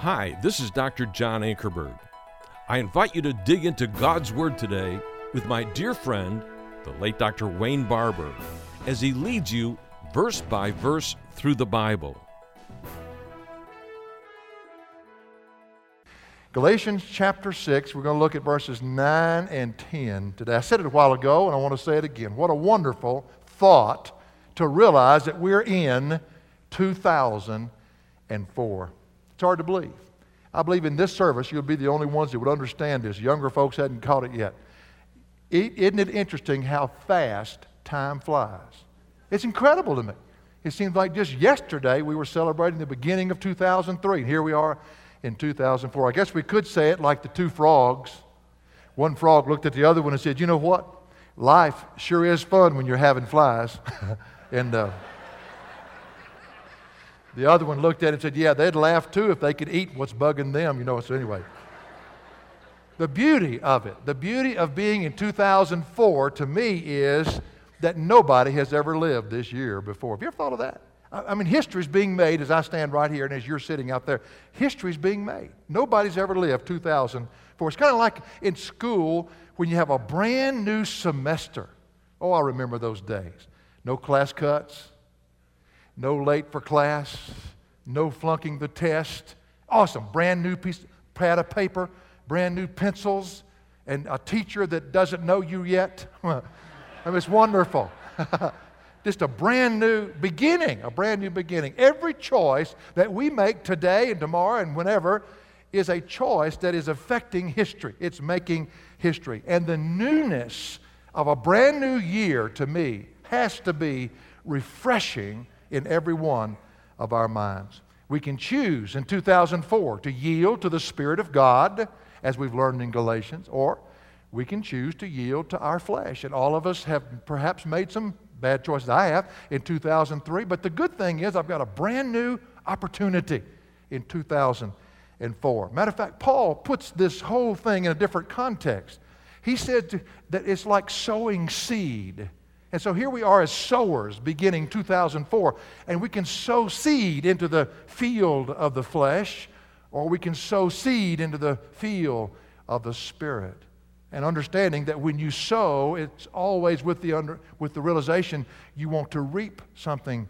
Hi, this is Dr. John Ankerberg. I invite you to dig into God's Word today with my dear friend, the late Dr. Wayne Barber, as he leads you verse by verse through the Bible. Galatians chapter 6, we're going to look at verses 9 and 10 today. I said it a while ago, and I want to say it again. What a wonderful thought to realize that we're in 2004. It's hard to believe. I believe in this service, you'll be the only ones that would understand this. Younger folks hadn't caught it yet. Isn't it interesting how fast time flies? It's incredible to me. It seems like just yesterday we were celebrating the beginning of 2003. Here we are in 2004. I guess we could say it like the two frogs. One frog looked at the other one and said, You know what? Life sure is fun when you're having flies. and uh, the other one looked at it and said, Yeah, they'd laugh too if they could eat what's bugging them, you know. So, anyway. The beauty of it, the beauty of being in 2004 to me is that nobody has ever lived this year before. Have you ever thought of that? I mean, history is being made as I stand right here and as you're sitting out there. History is being made. Nobody's ever lived 2004. It's kind of like in school when you have a brand new semester. Oh, I remember those days. No class cuts, no late for class, no flunking the test. Awesome. Brand new piece pad of paper, brand new pencils, and a teacher that doesn't know you yet. I mean, it's wonderful. just a brand new beginning, a brand new beginning. Every choice that we make today and tomorrow and whenever is a choice that is affecting history. It's making history. And the newness of a brand new year to me has to be refreshing in every one of our minds. We can choose in 2004 to yield to the Spirit of God, as we've learned in Galatians, or we can choose to yield to our flesh. And all of us have perhaps made some bad choices I have in 2003. But the good thing is, I've got a brand new opportunity in 2004. Matter of fact, Paul puts this whole thing in a different context. He said that it's like sowing seed. And so here we are as sowers beginning 2004, and we can sow seed into the field of the flesh, or we can sow seed into the field of the spirit and understanding that when you sow, it's always with the, under, with the realization you want to reap something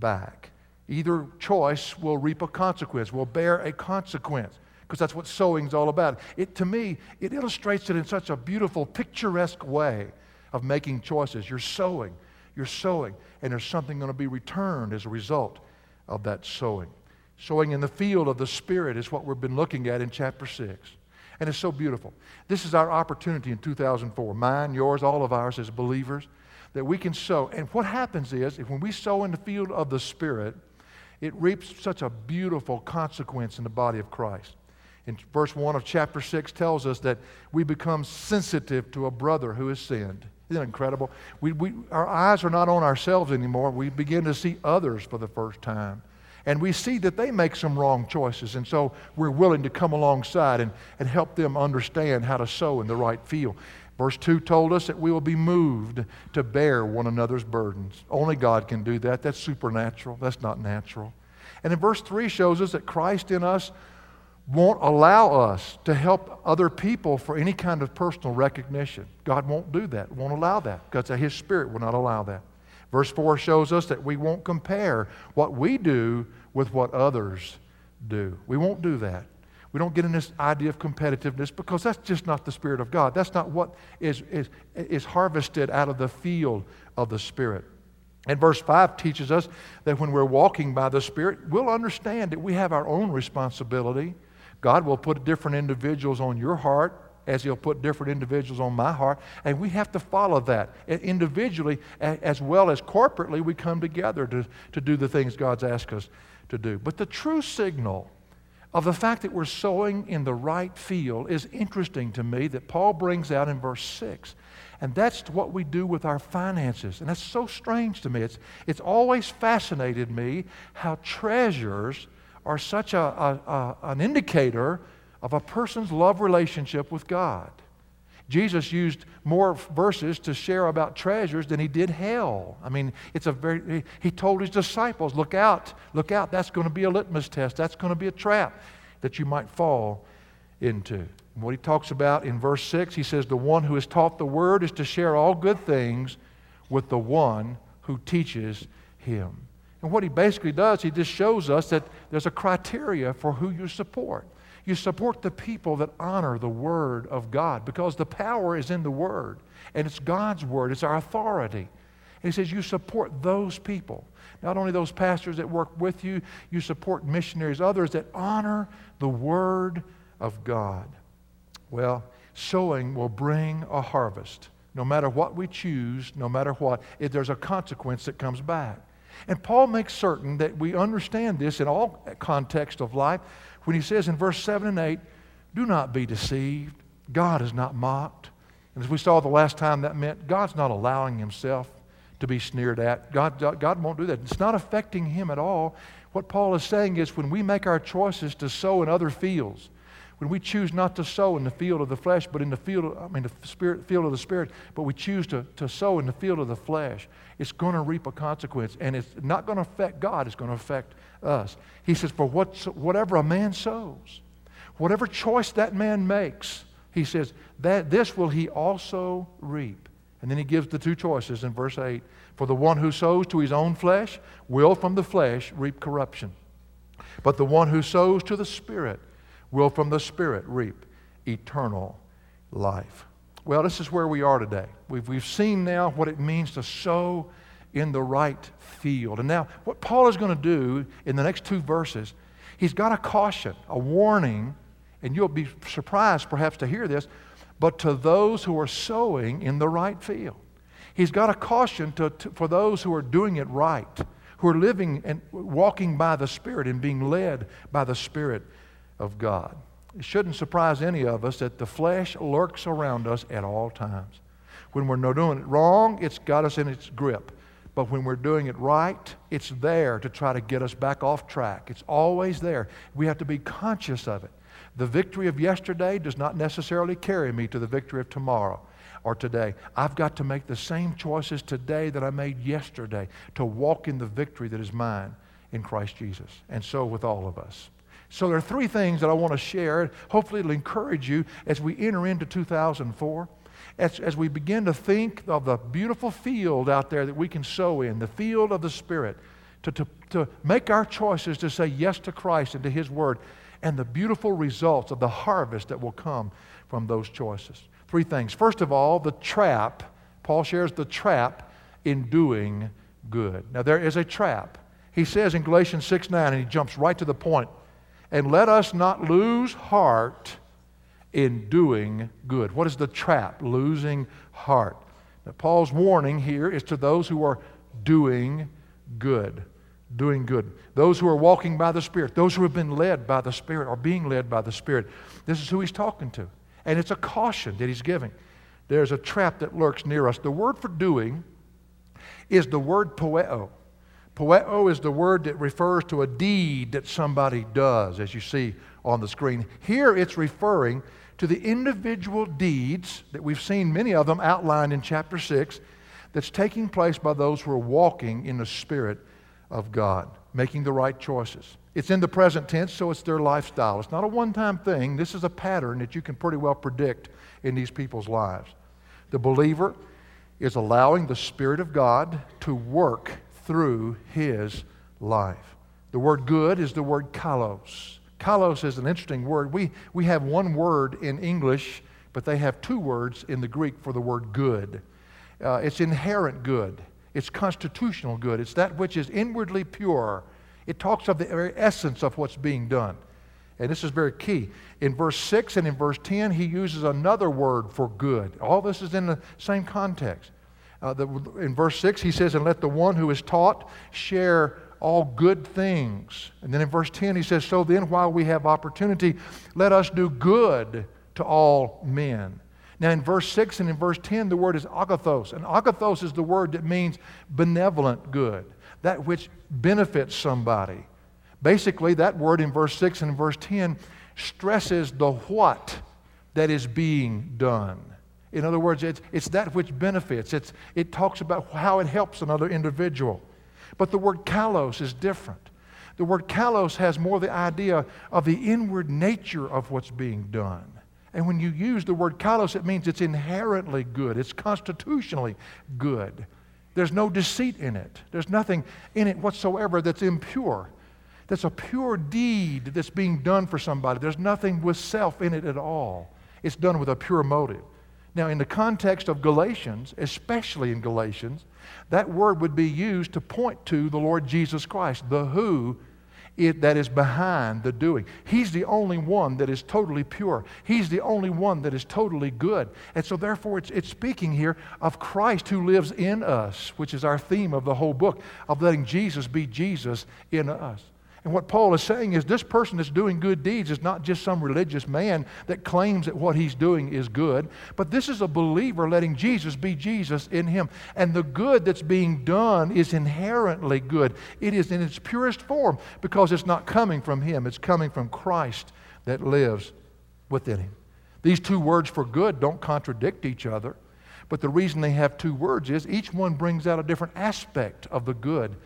back. Either choice will reap a consequence, will bear a consequence, because that's what sowing is all about. It, to me, it illustrates it in such a beautiful, picturesque way of making choices. You're sowing, you're sowing, and there's something going to be returned as a result of that sowing. Sowing in the field of the Spirit is what we've been looking at in chapter 6. And it's so beautiful. This is our opportunity in 2004, mine, yours, all of ours as believers, that we can sow. And what happens is, if when we sow in the field of the Spirit, it reaps such a beautiful consequence in the body of Christ. In verse 1 of chapter 6 tells us that we become sensitive to a brother who has sinned. Isn't incredible? We, we, our eyes are not on ourselves anymore. We begin to see others for the first time and we see that they make some wrong choices. And so we're willing to come alongside and, and help them understand how to sow in the right field. Verse 2 told us that we will be moved to bear one another's burdens. Only God can do that. That's supernatural, that's not natural. And in verse 3 shows us that Christ in us won't allow us to help other people for any kind of personal recognition. God won't do that, won't allow that, because His Spirit will not allow that. Verse 4 shows us that we won't compare what we do with what others do. We won't do that. We don't get in this idea of competitiveness because that's just not the Spirit of God. That's not what is, is, is harvested out of the field of the Spirit. And verse 5 teaches us that when we're walking by the Spirit, we'll understand that we have our own responsibility. God will put different individuals on your heart as He'll put different individuals on my heart. And we have to follow that. Individually, as well as corporately, we come together to, to do the things God's asked us to do. But the true signal of the fact that we're sowing in the right field is interesting to me that Paul brings out in verse 6. And that's what we do with our finances. And that's so strange to me. It's, it's always fascinated me how treasures are such a, a, a an indicator of a person's love relationship with God. Jesus used more verses to share about treasures than he did hell. I mean, it's a very, he told his disciples, look out, look out, that's going to be a litmus test, that's going to be a trap. that you might fall into. And what he talks about in verse 6, he says, The one who is taught the word is to share all good things with the one who teaches him. And what he basically does, he just shows us that there's a criteria for who you support. You support the people that honor the Word of God because the power is in the Word and it's God's Word, it's our authority. And he says you support those people. Not only those pastors that work with you, you support missionaries, others that honor the Word of God. Well, sowing will bring a harvest. No matter what we choose, no matter what, if there's a consequence that comes back. And Paul makes certain that we understand this in all context of life when he says in verse 7 and 8, Do not be deceived. God is not mocked. And as we saw the last time, that meant God's not allowing himself to be sneered at. God, God won't do that. It's not affecting him at all. What Paul is saying is when we make our choices to sow in other fields, when we choose not to sow in the field of the flesh, but in the field, of, I mean, the spirit, field of the spirit, but we choose to, to sow in the field of the flesh, it's going to reap a consequence. And it's not going to affect God, it's going to affect us. He says, For what, whatever a man sows, whatever choice that man makes, he says, that this will he also reap. And then he gives the two choices in verse 8. For the one who sows to his own flesh will from the flesh reap corruption. But the one who sows to the Spirit will from the Spirit reap eternal life. Well, this is where we are today. We've, we've seen now what it means to sow in the right field. And now, what Paul is going to do in the next two verses, he's got a caution, a warning, and you'll be surprised perhaps to hear this, but to those who are sowing in the right field. He's got a caution to, to, for those who are doing it right, who are living and walking by the Spirit and being led by the Spirit of God. It shouldn't surprise any of us that the flesh lurks around us at all times. When we're not doing it wrong, it's got us in its grip. But when we're doing it right, it's there to try to get us back off track. It's always there. We have to be conscious of it. The victory of yesterday does not necessarily carry me to the victory of tomorrow or today. I've got to make the same choices today that I made yesterday to walk in the victory that is mine in Christ Jesus. And so with all of us. So there are three things that I want to share. Hopefully, it'll encourage you as we enter into 2004 as, as we begin to think of the beautiful field out there that we can sow in, the field of the Spirit, to, to, to make our choices to say yes to Christ and to His Word, and the beautiful results of the harvest that will come from those choices. Three things. First of all, the trap. Paul shares the trap in doing good. Now, there is a trap. He says in Galatians 6 9, and he jumps right to the point, and let us not lose heart in doing good. What is the trap? Losing heart. Now, Paul's warning here is to those who are doing good. Doing good. Those who are walking by the Spirit, those who have been led by the Spirit or being led by the Spirit. This is who he's talking to. And it's a caution that he's giving. There's a trap that lurks near us. The word for doing is the word poeo. Poeo is the word that refers to a deed that somebody does, as you see on the screen. Here it's referring to the individual deeds that we've seen many of them outlined in chapter 6 that's taking place by those who are walking in the Spirit of God, making the right choices. It's in the present tense, so it's their lifestyle. It's not a one time thing. This is a pattern that you can pretty well predict in these people's lives. The believer is allowing the Spirit of God to work through his life. The word good is the word kalos. Kalos is an interesting word. We, we have one word in English, but they have two words in the Greek for the word good. Uh, it's inherent good, it's constitutional good, it's that which is inwardly pure. It talks of the very essence of what's being done. And this is very key. In verse 6 and in verse 10, he uses another word for good. All this is in the same context. Uh, the, in verse 6, he says, And let the one who is taught share all good things. And then in verse 10, he says, So then, while we have opportunity, let us do good to all men. Now, in verse 6 and in verse 10, the word is agathos. And agathos is the word that means benevolent good, that which benefits somebody. Basically, that word in verse 6 and verse 10 stresses the what that is being done. In other words, it's, it's that which benefits. It's, it talks about how it helps another individual. But the word kalos is different. The word kalos has more the idea of the inward nature of what's being done. And when you use the word kalos, it means it's inherently good, it's constitutionally good. There's no deceit in it, there's nothing in it whatsoever that's impure. That's a pure deed that's being done for somebody. There's nothing with self in it at all. It's done with a pure motive. Now, in the context of Galatians, especially in Galatians, that word would be used to point to the Lord Jesus Christ, the who it, that is behind the doing. He's the only one that is totally pure. He's the only one that is totally good. And so, therefore, it's, it's speaking here of Christ who lives in us, which is our theme of the whole book, of letting Jesus be Jesus in us. And what Paul is saying is this person that's doing good deeds is not just some religious man that claims that what he's doing is good, but this is a believer letting Jesus be Jesus in him. And the good that's being done is inherently good. It is in its purest form because it's not coming from him, it's coming from Christ that lives within him. These two words for good don't contradict each other, but the reason they have two words is each one brings out a different aspect of the good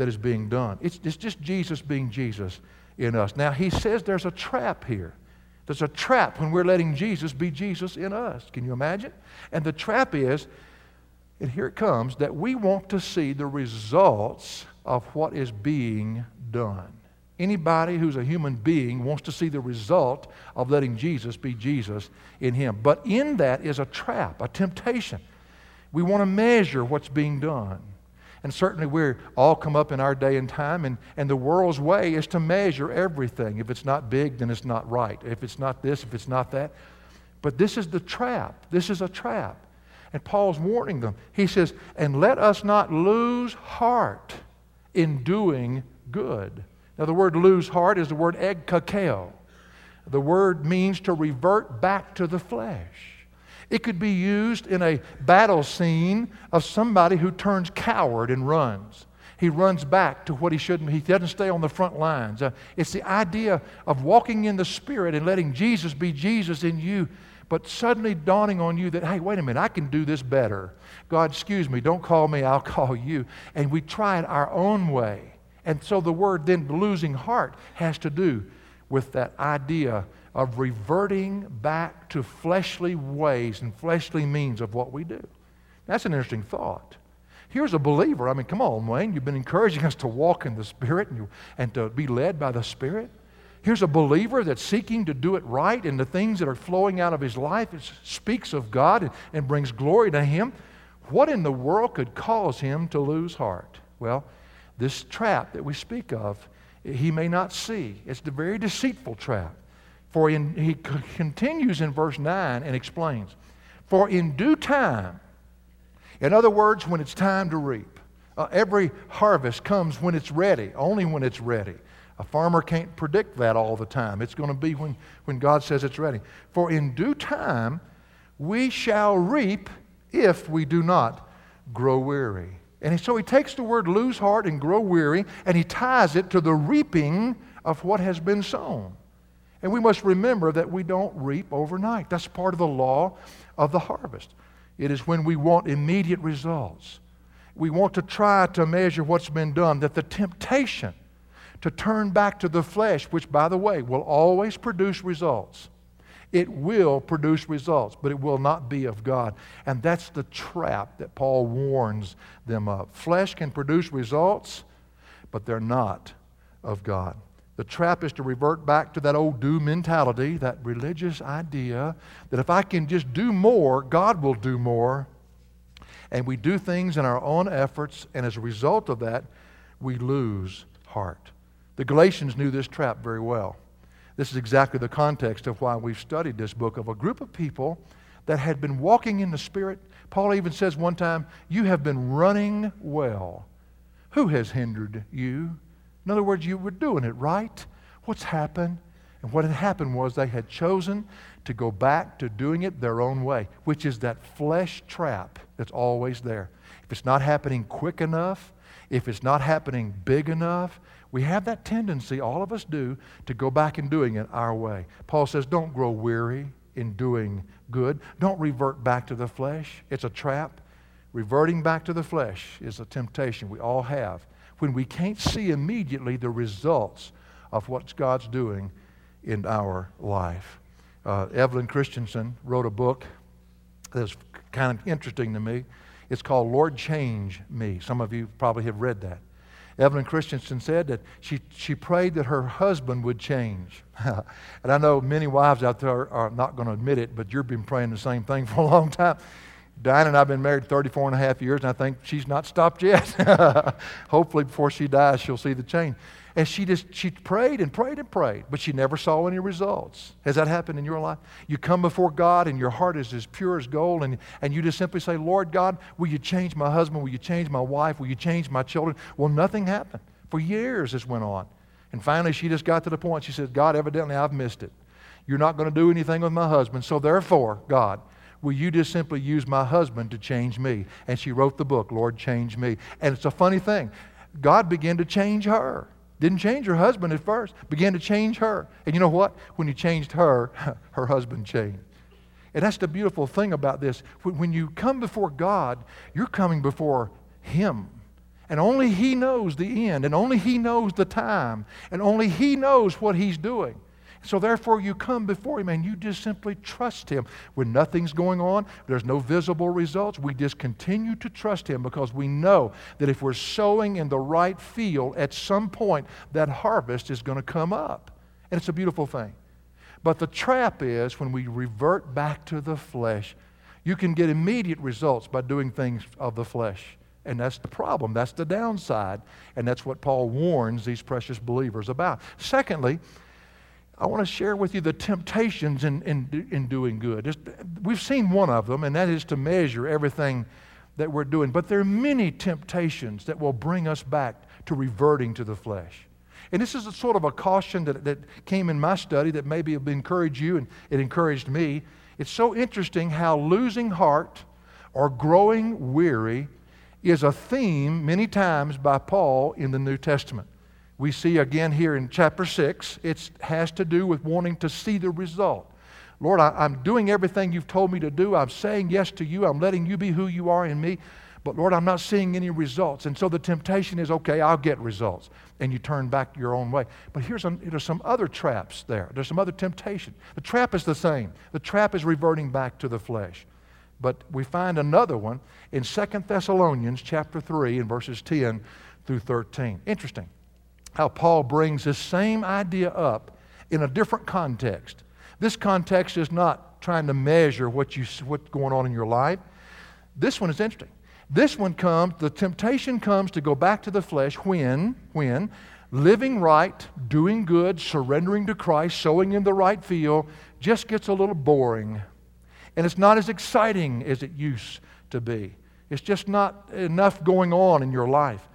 that is being done. It's, it's just Jesus being Jesus in us. Now, he says there's a trap here. There's a trap when we're letting Jesus be Jesus in us. Can you imagine? And the trap is, and here it comes, that we want to see the results of what is being done. Anybody who's a human being wants to see the result of letting Jesus be Jesus in him. But in that is a trap, a temptation. We want to measure what's being done. And certainly we're all come up in our day and time, and, and the world's way is to measure everything. If it's not big, then it's not right. If it's not this, if it's not that. But this is the trap. This is a trap. And Paul's warning them. He says, And let us not lose heart in doing good. Now, the word lose heart is the word egkakeo. The word means to revert back to the flesh. It could be used in a battle scene of somebody who turns coward and runs. He runs back to what he shouldn't. He doesn't stay on the front lines. Uh, it's the idea of walking in the Spirit and letting Jesus be Jesus in you, but suddenly dawning on you that, hey, wait a minute, I can do this better. God, excuse me, don't call me, I'll call you. And we try it our own way. And so the word then losing heart has to do with that idea of reverting back to fleshly ways and fleshly means of what we do. That's an interesting thought. Here's a believer. I mean, come on, Wayne. You've been encouraging us to walk in the Spirit and, you, and to be led by the Spirit. Here's a believer that's seeking to do it right, and the things that are flowing out of his life it speaks of God and, and brings glory to Him. What in the world could cause him to lose heart? Well, this trap that we speak of, he may not see. It's the very deceitful trap. For in, he continues in verse 9 and explains, For in due time, in other words, when it's time to reap, uh, every harvest comes when it's ready, only when it's ready. A farmer can't predict that all the time. It's going to be when, when God says it's ready. For in due time, we shall reap if we do not grow weary. And so he takes the word lose heart and grow weary and he ties it to the reaping of what has been sown. And we must remember that we don't reap overnight. That's part of the law of the harvest. It is when we want immediate results. We want to try to measure what's been done, that the temptation to turn back to the flesh, which, by the way, will always produce results, it will produce results, but it will not be of God. And that's the trap that Paul warns them of. Flesh can produce results, but they're not of God. The trap is to revert back to that old do mentality, that religious idea that if I can just do more, God will do more. And we do things in our own efforts, and as a result of that, we lose heart. The Galatians knew this trap very well. This is exactly the context of why we've studied this book of a group of people that had been walking in the Spirit. Paul even says one time, You have been running well. Who has hindered you? In other words, you were doing it right. What's happened? And what had happened was they had chosen to go back to doing it their own way, which is that flesh trap that's always there. If it's not happening quick enough, if it's not happening big enough, we have that tendency, all of us do, to go back and doing it our way. Paul says, don't grow weary in doing good. Don't revert back to the flesh. It's a trap. Reverting back to the flesh is a temptation we all have when we can't see immediately the results of what God's doing in our life. Uh, Evelyn Christenson wrote a book that's kind of interesting to me. It's called Lord Change Me. Some of you probably have read that. Evelyn Christenson said that she, she prayed that her husband would change. and I know many wives out there are, are not going to admit it, but you've been praying the same thing for a long time. Diane and I have been married 34 and a half years, and I think she's not stopped yet. Hopefully, before she dies, she'll see the change. And she just she prayed and prayed and prayed, but she never saw any results. Has that happened in your life? You come before God and your heart is as pure as gold, and, and you just simply say, Lord God, will you change my husband? Will you change my wife? Will you change my children? Well, nothing happened. For years this went on. And finally she just got to the point, she said, God, evidently I've missed it. You're not going to do anything with my husband, so therefore, God, Will you just simply use my husband to change me? And she wrote the book, Lord, Change Me. And it's a funny thing. God began to change her. Didn't change her husband at first, began to change her. And you know what? When he changed her, her husband changed. And that's the beautiful thing about this. When you come before God, you're coming before Him. And only He knows the end, and only He knows the time, and only He knows what He's doing. So therefore, you come before Him and you just simply trust Him. When nothing's going on, there's no visible results, we just continue to trust Him because we know that if we're sowing in the right field, at some point that harvest is going to come up. And it's a beautiful thing. But the trap is when we revert back to the flesh, you can get immediate results by doing things of the flesh. And that's the problem. That's the downside. And that's what Paul warns these precious believers about. Secondly, I want to share with you the temptations in, in, in doing good. Just, we've seen one of them, and that is to measure everything that we're doing. But there are many temptations that will bring us back to reverting to the flesh. And this is a sort of a caution that, that came in my study that maybe will encourage you, and it encouraged me. It's so interesting how losing heart or growing weary is a theme many times by Paul in the New Testament we see again here in chapter 6, it has to do with wanting to see the result. Lord, I, am doing everything you've told me to do. I'm saying yes to you. I'm letting you be who you are in me. But Lord, I'm not seeing any results. And so the temptation is okay, I'll get results. And you turn back your own way. But here's some, there's some other traps there. There's some other temptation. The trap is the same. The trap is reverting back to the flesh. But we find another one in 2 Thessalonians chapter 3 in verses 10 through 13. Interesting how Paul brings this same idea up in a different context. This context is not trying to measure what you, what's going on in your life. This one is interesting. This one comes, the temptation comes to go back to the flesh when, when living right, doing good, surrendering to Christ, sowing in the right field just gets a little boring. And it's not as exciting as it used to be. It's just not enough going on in your life.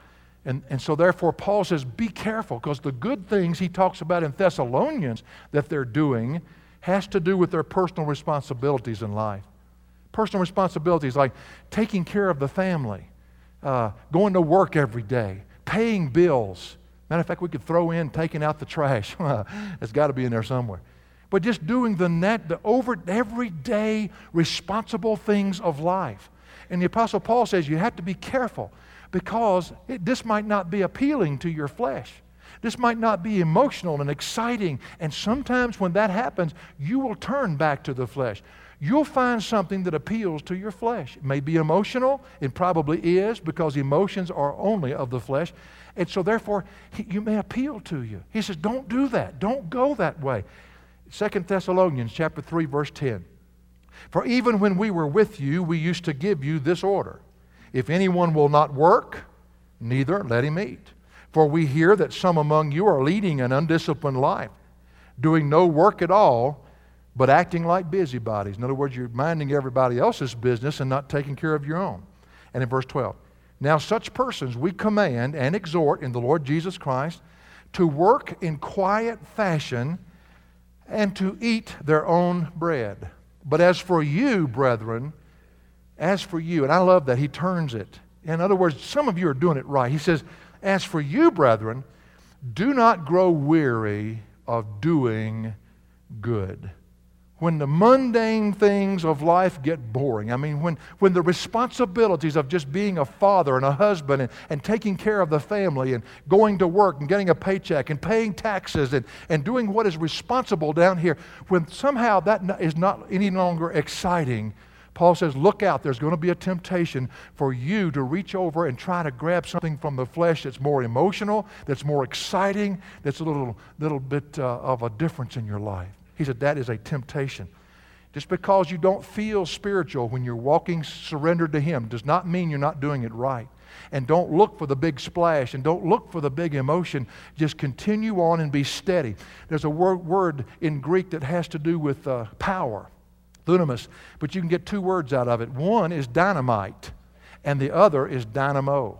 And, and so, therefore, Paul says, be careful because the good things he talks about in Thessalonians that they're doing has to do with their personal responsibilities in life. Personal responsibilities like taking care of the family, uh, going to work every day, paying bills. Matter of fact, we could throw in taking out the trash. it's got to be in there somewhere. But just doing the net, the over everyday responsible things of life. And the Apostle Paul says you have to be careful because it, this might not be appealing to your flesh. This might not be emotional and exciting. And sometimes when that happens, you will turn back to the flesh. You'll find something that appeals to your flesh. It may be emotional, it probably is, because emotions are only of the flesh. And so, therefore, he, you may appeal to you. He says, Don't do that. Don't go that way. Second Thessalonians chapter 3, verse 10. For even when we were with you, we used to give you this order if anyone will not work, neither let him eat. For we hear that some among you are leading an undisciplined life, doing no work at all, but acting like busybodies. In other words, you're minding everybody else's business and not taking care of your own. And in verse 12, now such persons we command and exhort in the Lord Jesus Christ to work in quiet fashion and to eat their own bread. But as for you, brethren, as for you, and I love that, he turns it. In other words, some of you are doing it right. He says, As for you, brethren, do not grow weary of doing good. when the mundane things of life get boring. I mean, when, when the responsibilities of just being a father and a husband and, and taking care of the family and going to work and getting a paycheck and paying taxes and, and doing what is responsible down here, when somehow that is not any longer exciting, Paul says, Look out, there's going to be a temptation for you to reach over and try to grab something from the flesh that's more emotional, that's more exciting, that's a little, little bit uh, of a difference in your life. He said, That is a temptation. Just because you don't feel spiritual when you're walking surrendered to Him does not mean you're not doing it right. And don't look for the big splash and don't look for the big emotion. Just continue on and be steady. There's a word, word in Greek that has to do with uh, power, dunamis, but you can get two words out of it. One is dynamite, and the other is dynamo.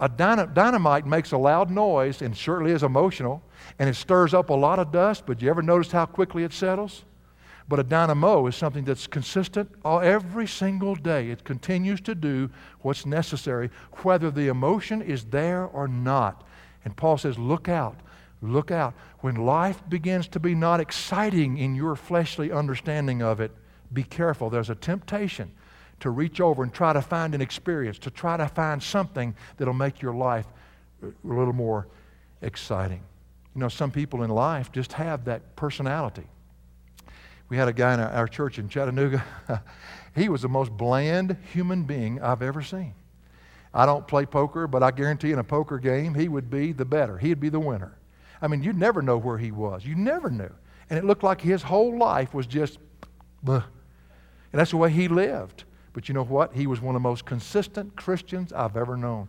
A dynamite makes a loud noise and certainly is emotional and it stirs up a lot of dust, but you ever noticed how quickly it settles? But a dynamo is something that's consistent every single day. It continues to do what's necessary, whether the emotion is there or not. And Paul says, Look out, look out. When life begins to be not exciting in your fleshly understanding of it, be careful. There's a temptation to reach over and try to find an experience, to try to find something that'll make your life a little more exciting. You know, some people in life just have that personality. We had a guy in our, church in Chattanooga. he was the most bland human being I've ever seen. I don't play poker, but I guarantee in a poker game, he would be the better. He'd be the winner. I mean, you'd never know where he was. You never knew. And it looked like his whole life was just, Bleh. And that's the way he lived. But you know what? He was one of the most consistent Christians I've ever known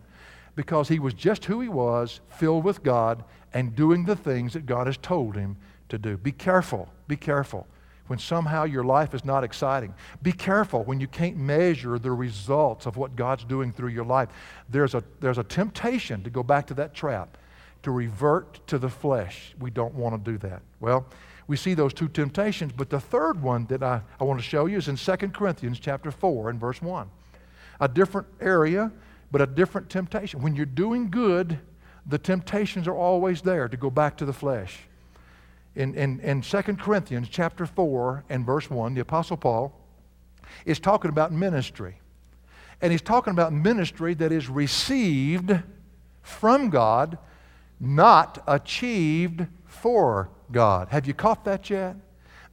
because he was just who he was, filled with God, and doing the things that God has told him to do. Be careful, be careful when somehow your life is not exciting. Be careful when you can't measure the results of what God's doing through your life. There's a, there's a temptation to go back to that trap, to revert to the flesh. We don't want to do that. Well, we see those two temptations, but the third one that I, I want to show you is in 2 Corinthians chapter 4 and verse 1. A different area, but a different temptation. When you're doing good, the temptations are always there to go back to the flesh. In, in, in 2 Corinthians chapter 4 and verse 1, the Apostle Paul is talking about ministry. And he's talking about ministry that is received from God, not achieved for God. Have you caught that yet?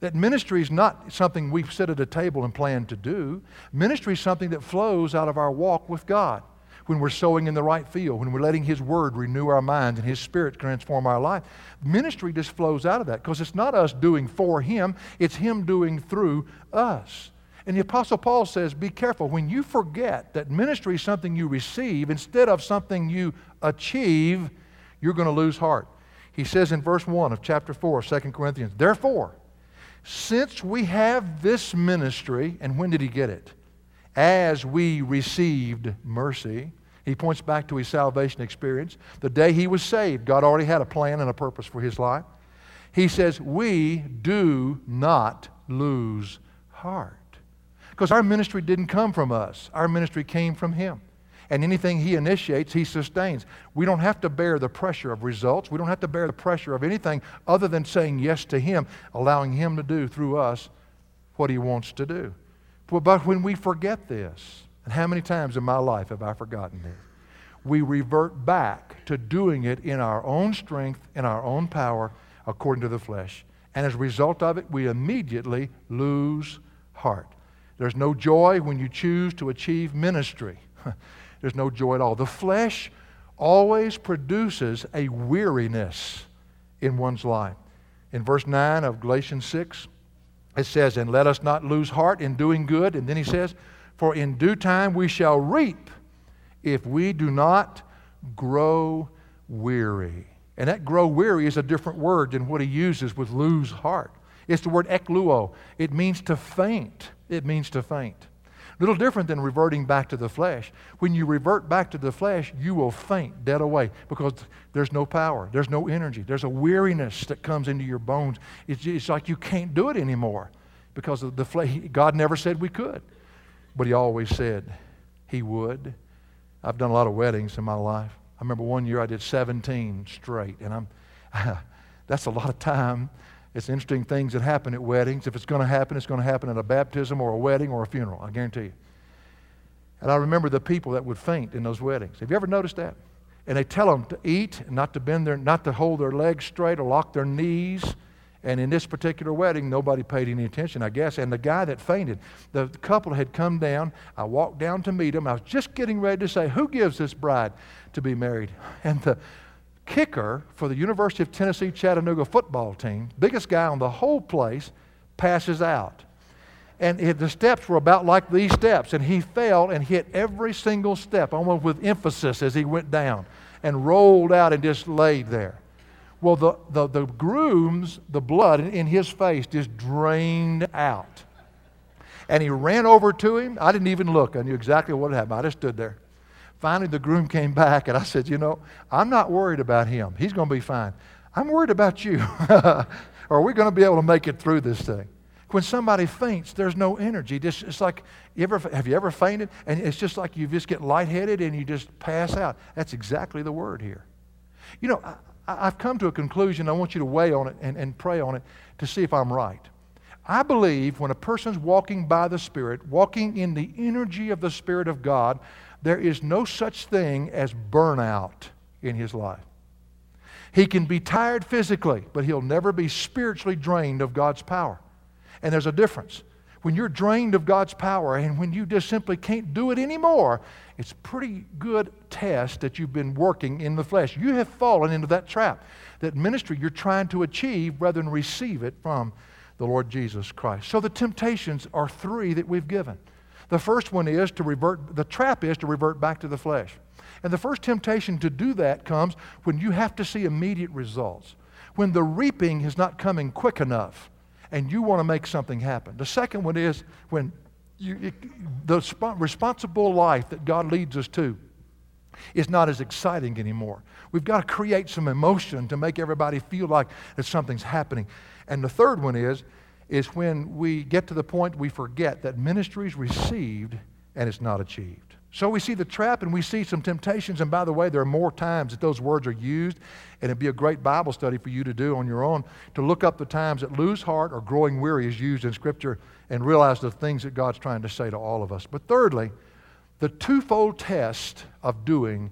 That ministry is not something we sit at a table and plan to do. Ministry is something that flows out of our walk with God when we're sowing in the right field, when we're letting His Word renew our minds and His Spirit transform our life. Ministry just flows out of that because it's not us doing for Him, it's Him doing through us. And the Apostle Paul says, Be careful. When you forget that ministry is something you receive instead of something you achieve, you're going to lose heart. He says in verse 1 of chapter 4 of 2 Corinthians, Therefore, since we have this ministry, and when did he get it? as we received mercy. He points back to his salvation experience. The day he was saved, God already had a plan and a purpose for his life. He says, We do not lose heart. Because our ministry didn't come from us, our ministry came from him. And anything he initiates, he sustains. We don't have to bear the pressure of results. We don't have to bear the pressure of anything other than saying yes to him, allowing him to do through us what he wants to do. But when we forget this, and how many times in my life have I forgotten this? We revert back to doing it in our own strength, in our own power, according to the flesh. And as a result of it, we immediately lose heart. There's no joy when you choose to achieve ministry. There's no joy at all. The flesh always produces a weariness in one's life. In verse 9 of Galatians 6, it says, And let us not lose heart in doing good. And then he says, For in due time we shall reap if we do not grow weary. And that grow weary is a different word than what he uses with lose heart. It's the word ekluo. It means to faint. It means to faint. Little different than reverting back to the flesh. When you revert back to the flesh, you will faint dead away because there's no power, there's no energy, there's a weariness that comes into your bones. It's, it's like you can't do it anymore because of the flesh. God never said we could, but He always said He would. I've done a lot of weddings in my life. I remember one year I did 17 straight, and I'm that's a lot of time It's interesting things that happen at weddings. If it's going to happen, it's going to happen at a baptism or a wedding or a funeral, I guarantee you. And I remember the people that would faint in those weddings. Have you ever noticed that? And they tell them to eat, not to bend their, not to hold their legs straight or lock their knees. And in this particular wedding, nobody paid any attention, I guess. And the guy that fainted, the couple had come down. I walked down to meet him. I was just getting ready to say, Who gives this bride to be married? And the kicker for the University of Tennessee Chattanooga football team, biggest guy on the whole place, passes out. And it, the steps were about like these steps. And he fell and hit every single step, almost with emphasis as he went down, and rolled out and just laid there. Well, the, the, the groom's, the blood in his face just drained out. And he ran over to him. I didn't even look. I knew exactly what had happened. I just stood there. Finally, the groom came back, and I said, You know, I'm not worried about him. He's going to be fine. I'm worried about you. Are we going to be able to make it through this thing? When somebody faints, there's no energy. Just, it's like, you ever, have you ever fainted? And it's just like you just get lightheaded and you just pass out. That's exactly the word here. You know, I've come to a conclusion. I want you to weigh on it and, and pray on it to see if I'm right. I believe when a person's walking by the Spirit, walking in the energy of the Spirit of God, there is no such thing as burnout in his life. He can be tired physically, but he'll never be spiritually drained of God's power. And there's a difference. When you're drained of God's power and when you just simply can't do it anymore, it's pretty good test that you've been working in the flesh. You have fallen into that trap, that ministry you're trying to achieve rather than receive it from the Lord Jesus Christ. So the temptations are three that we've given. The first one is to revert, the trap is to revert back to the flesh. And the first temptation to do that comes when you have to see immediate results, when the reaping is not coming quick enough and you want to make something happen. The second one is when you, it, the sp- responsible life that God leads us to is not as exciting anymore. We've got to create some emotion to make everybody feel like that something's happening. And the third one is, is when we get to the point we forget that ministry is received and it's not achieved. So we see the trap and we see some temptations. And by the way, there are more times that those words are used. And it'd be a great Bible study for you to do on your own to look up the times that lose heart or growing weary is used in Scripture and realize the things that God's trying to say to all of us. But thirdly, the twofold test of doing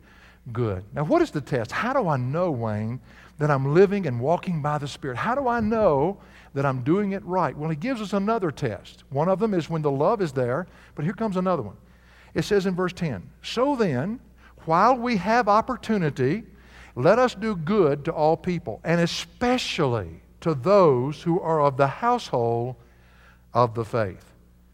good. Now, what is the test? How do I know, Wayne, that I'm living and walking by the Spirit? How do I know that I'm doing it right? Well, he gives us another test. One of them is when the love is there, but here comes another one. It says in verse 10 So then, while we have opportunity, let us do good to all people, and especially to those who are of the household of the faith.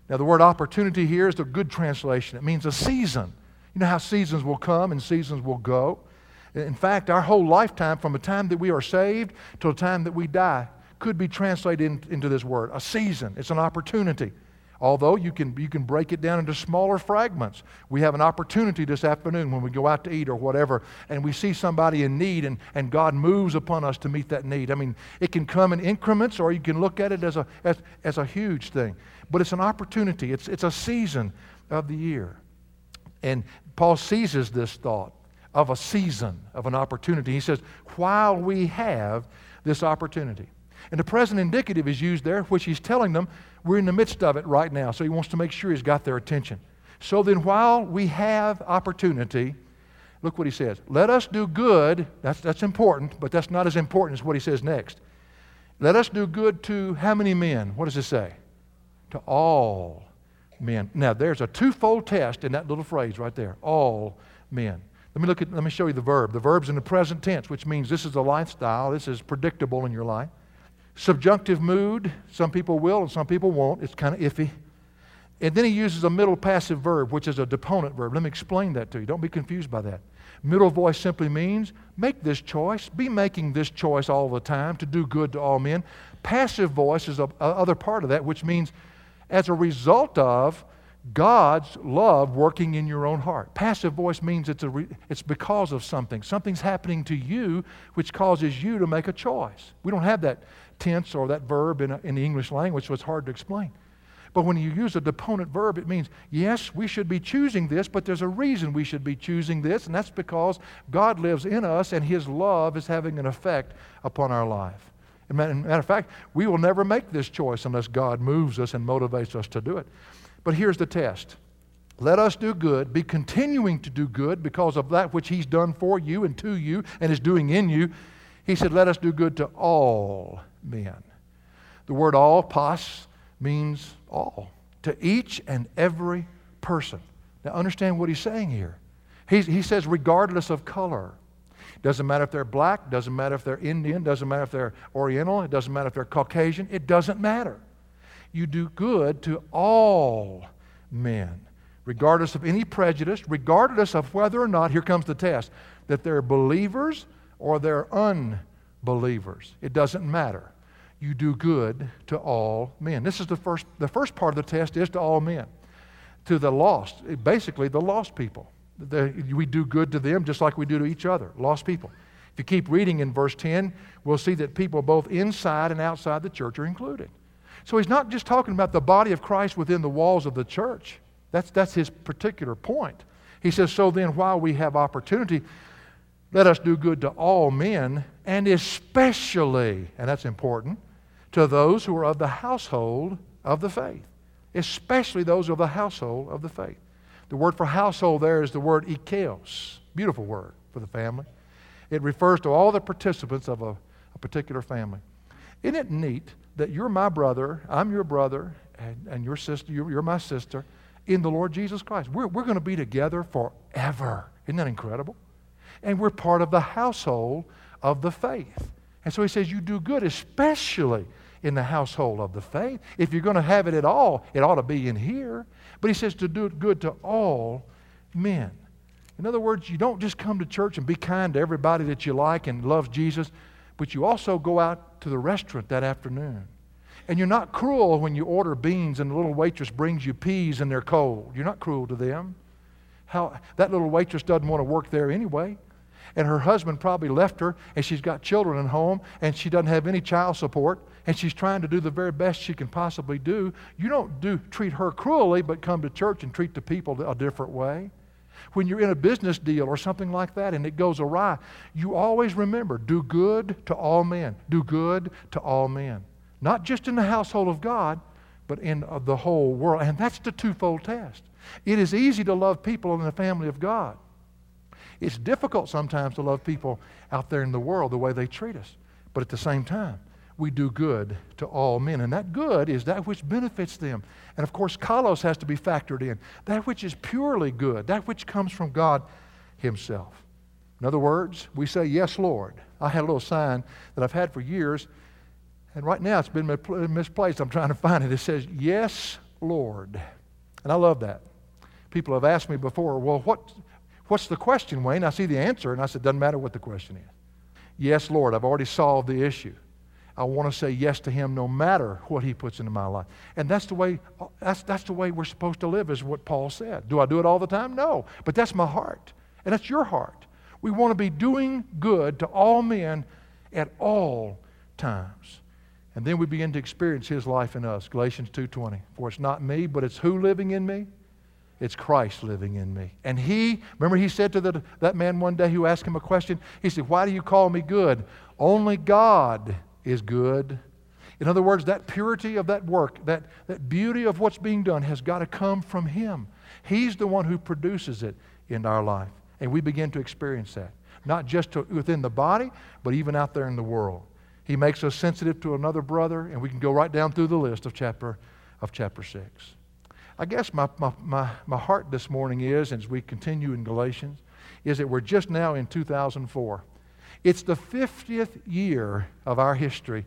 Now, the word opportunity here is a good translation. It means a season. You know how seasons will come and seasons will go? In fact, our whole lifetime, from the time that we are saved till the time that we die, could be translated in, into this word a season. It's an opportunity. Although you can, you can break it down into smaller fragments. We have an opportunity this afternoon when we go out to eat or whatever, and we see somebody in need, and, and God moves upon us to meet that need. I mean, it can come in increments, or you can look at it as a, as, as a huge thing. But it's an opportunity, it's, it's a season of the year. And Paul seizes this thought of a season, of an opportunity. He says, while we have this opportunity. And the present indicative is used there, which he's telling them we're in the midst of it right now, so he wants to make sure he's got their attention. So then, while we have opportunity, look what he says. Let us do good. That's, that's important, but that's not as important as what he says next. Let us do good to how many men? What does it say? To all men. Now, there's a twofold test in that little phrase right there. All men. Let me look at, let me show you the verb. The verb's in the present tense, which means this is a lifestyle. This is predictable in your life. Subjunctive mood, some people will and some people won't. It's kind of iffy. And then he uses a middle passive verb, which is a deponent verb. Let me explain that to you. Don't be confused by that. Middle voice simply means make this choice, be making this choice all the time to do good to all men. Passive voice is a, a other part of that, which means as a result of God's love working in your own heart. Passive voice means it's, a re, it's because of something. Something's happening to you which causes you to make a choice. We don't have that tense or that verb in, a, in the English language, so it's hard to explain. But when you use a deponent verb, it means, yes, we should be choosing this, but there's a reason we should be choosing this, and that's because God lives in us and His love is having an effect upon our life. matter of fact, we will never make this choice unless God moves us and motivates us to do it. But here's the test let us do good, be continuing to do good because of that which He's done for you and to you and is doing in you. He said, Let us do good to all men. The word all, pas, means all, to each and every person. Now, understand what he's saying here. He's, he says, regardless of color. Doesn't matter if they're black, doesn't matter if they're Indian, doesn't matter if they're Oriental, it doesn't matter if they're Caucasian, it doesn't matter. You do good to all men, regardless of any prejudice, regardless of whether or not, here comes the test, that they're believers or they're unbelievers. It doesn't matter. You do good to all men. This is the first, the first part of the test is to all men. To the lost, basically the lost people. The, we do good to them just like we do to each other, lost people. If you keep reading in verse 10, we'll see that people both inside and outside the church are included. So he's not just talking about the body of Christ within the walls of the church. That's, that's his particular point. He says, So then, while we have opportunity, let us do good to all men, and especially, and that's important, to those who are of the household of the faith. Especially those of the household of the faith. The word for household there is the word ikkeos. Beautiful word for the family. It refers to all the participants of a, a particular family. Isn't it neat that you're my brother, I'm your brother, and, and your sister, you're, you're my sister in the Lord Jesus Christ? We're, we're going to be together forever. Isn't that incredible? And we're part of the household of the faith. And so he says, You do good, especially in the household of the faith. If you're going to have it at all, it ought to be in here. But he says to do good to all men. In other words, you don't just come to church and be kind to everybody that you like and love Jesus, but you also go out to the restaurant that afternoon. And you're not cruel when you order beans and the little waitress brings you peas and they're cold. You're not cruel to them. How, that little waitress doesn't want to work there anyway. And her husband probably left her and she's got children at home and she doesn't have any child support and she's trying to do the very best she can possibly do. You don't do, treat her cruelly, but come to church and treat the people a different way. When you're in a business deal or something like that and it goes awry, you always remember do good to all men. Do good to all men. Not just in the household of God, but in uh, the whole world. And that's the twofold test. It is easy to love people in the family of God. It's difficult sometimes to love people out there in the world the way they treat us. But at the same time, we do good to all men. And that good is that which benefits them. And of course, kalos has to be factored in. That which is purely good, that which comes from God Himself. In other words, we say, Yes, Lord. I had a little sign that I've had for years, and right now it's been misplaced. I'm trying to find it. It says, Yes, Lord. And I love that. People have asked me before, Well, what, what's the question, Wayne? I see the answer, and I said, Doesn't matter what the question is. Yes, Lord. I've already solved the issue. I want to say yes to him no matter what he puts into my life. And that's the way that's, that's the way we're supposed to live, is what Paul said. Do I do it all the time? No. But that's my heart. And that's your heart. We want to be doing good to all men at all times. And then we begin to experience his life in us. Galatians 2:20. For it's not me, but it's who living in me? It's Christ living in me. And he, remember he said to the, that man one day who asked him a question, he said, Why do you call me good? Only God is good. In other words, that purity of that work, that, that beauty of what's being done has got to come from Him. He's the one who produces it in our life. And we begin to experience that, not just to, within the body, but even out there in the world. He makes us sensitive to another brother, and we can go right down through the list of chapter, of chapter 6. I guess my, my, my, my heart this morning is, as we continue in Galatians, is that we're just now in 2004. It's the 50th year of our history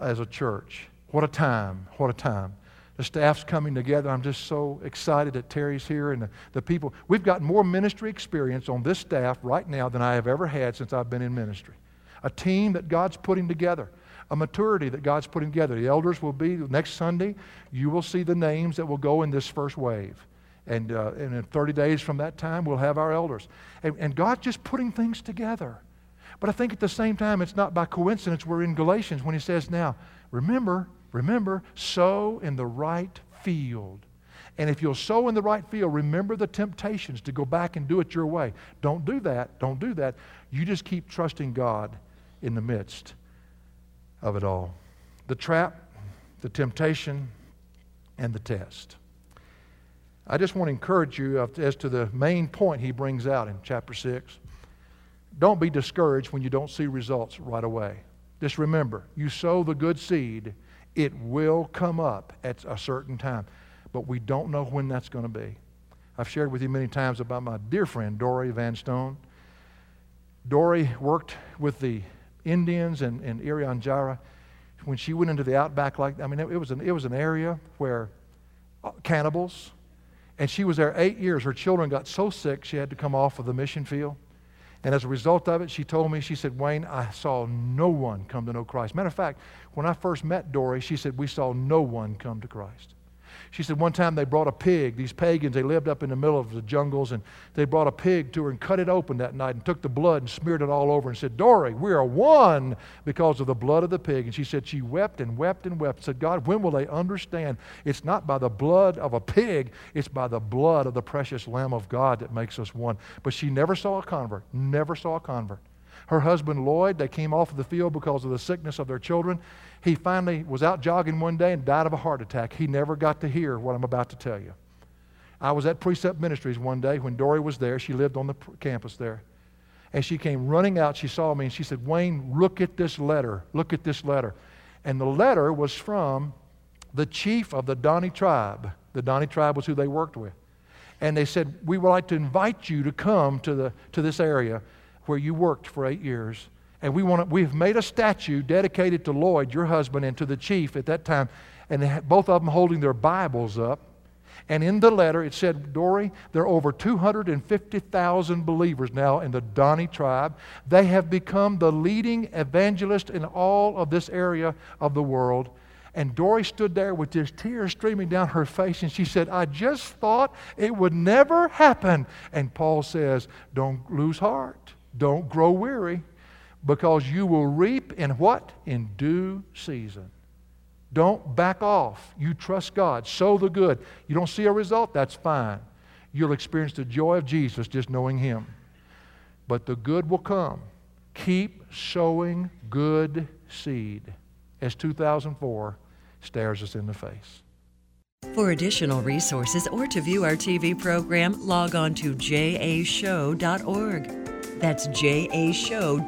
as a church. What a time. What a time. The staff's coming together. I'm just so excited that Terry's here and the, the people. We've got more ministry experience on this staff right now than I have ever had since I've been in ministry. A team that God's putting together, a maturity that God's putting together. The elders will be next Sunday. You will see the names that will go in this first wave. And, uh, and in 30 days from that time, we'll have our elders. And, and God's just putting things together. But I think at the same time, it's not by coincidence we're in Galatians when he says, Now, remember, remember, sow in the right field. And if you'll sow in the right field, remember the temptations to go back and do it your way. Don't do that. Don't do that. You just keep trusting God in the midst of it all the trap, the temptation, and the test. I just want to encourage you as to the main point he brings out in chapter 6. Don't be discouraged when you don't see results right away. Just remember, you sow the good seed, it will come up at a certain time. But we don't know when that's going to be. I've shared with you many times about my dear friend, Dory Van Stone. Dory worked with the Indians in, in Irian Jaya. When she went into the outback, like I mean, it, it was an, it was an area where uh, cannibals, and she was there eight years. Her children got so sick she had to come off of the mission field. And as a result of it, she told me, she said, Wayne, I saw no one come to know Christ. Matter of fact, when I first met Dory, she said, we saw no one come to Christ. She said one time they brought a pig. These pagans, they lived up in the middle of the jungles, and they brought a pig to her and cut it open that night and took the blood and smeared it all over and said, Dory, we are one because of the blood of the pig. And she said she wept and wept and wept. Said, God, when will they understand it's not by the blood of a pig, it's by the blood of the precious Lamb of God that makes us one. But she never saw a convert, never saw a convert. Her husband, Lloyd, they came off of the field because of the sickness of their children. He finally was out jogging one day and died of a heart attack. He never got to hear what I'm about to tell you. I was at Precept Ministries one day when Dory was there. She lived on the campus there. And she came running out. She saw me and she said, Wayne, look at this letter. Look at this letter. And the letter was from the chief of the Dani tribe. The Dani tribe was who they worked with. And they said, We would like to invite you to come to, the, to this area where you worked for eight years and we want to, we've made a statue dedicated to Lloyd, your husband, and to the chief at that time. And both of them holding their Bibles up. And in the letter, it said, Dory, there are over 250,000 believers now in the Dani tribe. They have become the leading evangelist in all of this area of the world. And Dory stood there with just tears streaming down her face, and she said, I just thought it would never happen. And Paul says, Don't lose heart, don't grow weary because you will reap in what? In due season. Don't back off. You trust God. Sow the good. You don't see a result? That's fine. You'll experience the joy of Jesus just knowing Him. But the good will come. Keep sowing good seed as 2004 stares us in the face. For additional resources or to view our TV program, log on to jashow.org. That's jashow.org.